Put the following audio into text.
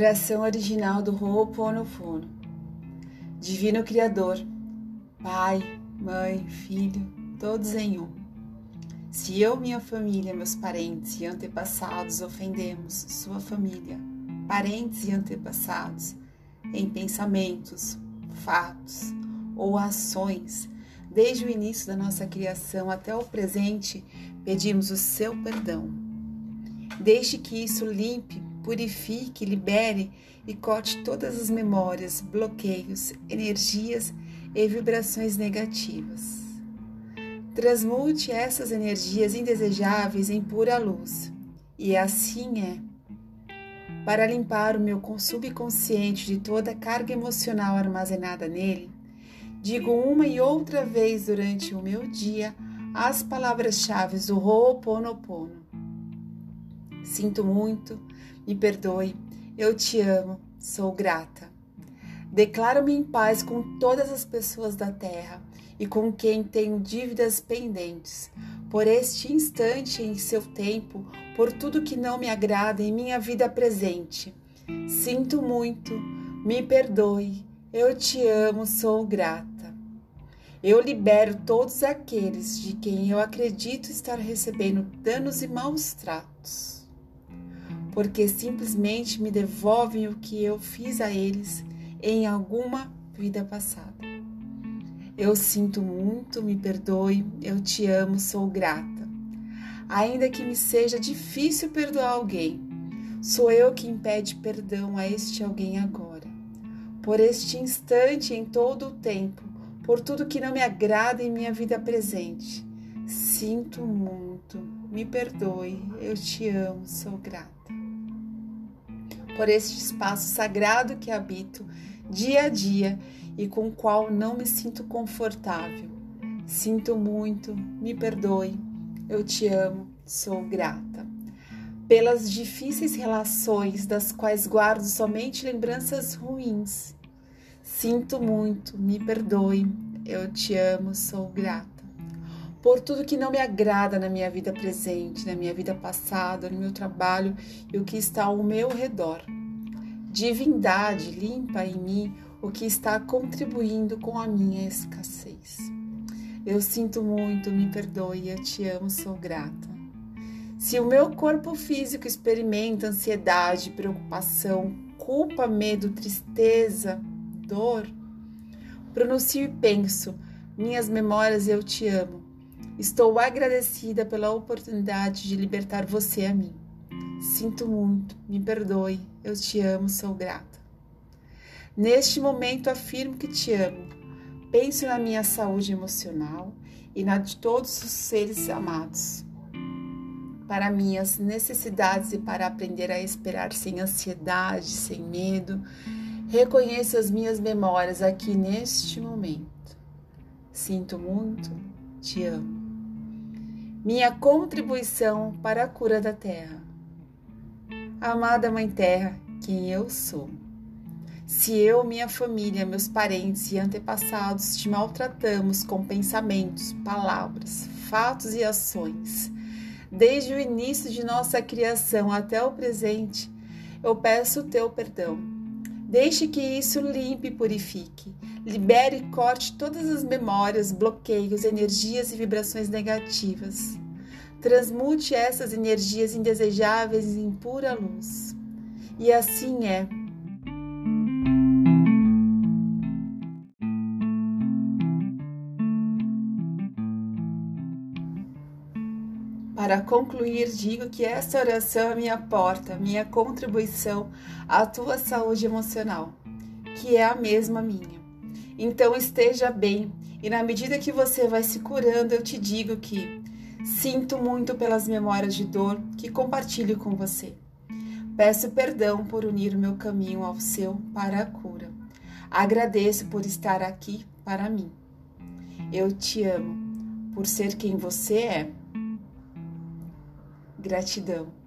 Oração original do Ho'oponopono. Divino Criador, Pai, Mãe, Filho, todos em um. Se eu, minha família, meus parentes e antepassados ofendemos sua família, parentes e antepassados, em pensamentos, fatos ou ações, desde o início da nossa criação até o presente, pedimos o seu perdão. Deixe que isso limpe purifique, libere e corte todas as memórias, bloqueios, energias e vibrações negativas. Transmute essas energias indesejáveis em pura luz. E assim é. Para limpar o meu subconsciente de toda a carga emocional armazenada nele, digo uma e outra vez durante o meu dia as palavras-chave do Ho'oponopono. Sinto muito, me perdoe, eu te amo, sou grata. Declaro-me em paz com todas as pessoas da terra e com quem tenho dívidas pendentes, por este instante em seu tempo, por tudo que não me agrada em minha vida presente. Sinto muito, me perdoe, eu te amo, sou grata. Eu libero todos aqueles de quem eu acredito estar recebendo danos e maus tratos porque simplesmente me devolvem o que eu fiz a eles em alguma vida passada. Eu sinto muito, me perdoe, eu te amo, sou grata. Ainda que me seja difícil perdoar alguém, sou eu que impede perdão a este alguém agora. Por este instante, em todo o tempo, por tudo que não me agrada em minha vida presente. Sinto muito, me perdoe, eu te amo, sou grata por este espaço sagrado que habito dia a dia e com o qual não me sinto confortável. Sinto muito, me perdoe, eu te amo, sou grata. Pelas difíceis relações das quais guardo somente lembranças ruins. Sinto muito, me perdoe, eu te amo, sou grata por tudo que não me agrada na minha vida presente, na minha vida passada, no meu trabalho e o que está ao meu redor. Divindade limpa em mim o que está contribuindo com a minha escassez. Eu sinto muito, me perdoe, eu te amo, sou grata. Se o meu corpo físico experimenta ansiedade, preocupação, culpa, medo, tristeza, dor, pronuncio e penso: minhas memórias, eu te amo Estou agradecida pela oportunidade de libertar você a mim. Sinto muito, me perdoe, eu te amo, sou grata. Neste momento afirmo que te amo. Penso na minha saúde emocional e na de todos os seres amados. Para minhas necessidades e para aprender a esperar sem ansiedade, sem medo, reconheço as minhas memórias aqui neste momento. Sinto muito, te amo minha contribuição para a cura da terra. Amada Mãe Terra, quem eu sou. Se eu, minha família, meus parentes e antepassados te maltratamos com pensamentos, palavras, fatos e ações, desde o início de nossa criação até o presente, eu peço o teu perdão. Deixe que isso limpe e purifique. Libere e corte todas as memórias, bloqueios, energias e vibrações negativas. Transmute essas energias indesejáveis em pura luz. E assim é. Para concluir, digo que esta oração é minha porta, minha contribuição à tua saúde emocional, que é a mesma minha. Então esteja bem, e na medida que você vai se curando, eu te digo que sinto muito pelas memórias de dor que compartilho com você. Peço perdão por unir meu caminho ao seu para a cura. Agradeço por estar aqui para mim. Eu te amo por ser quem você é. Gratidão.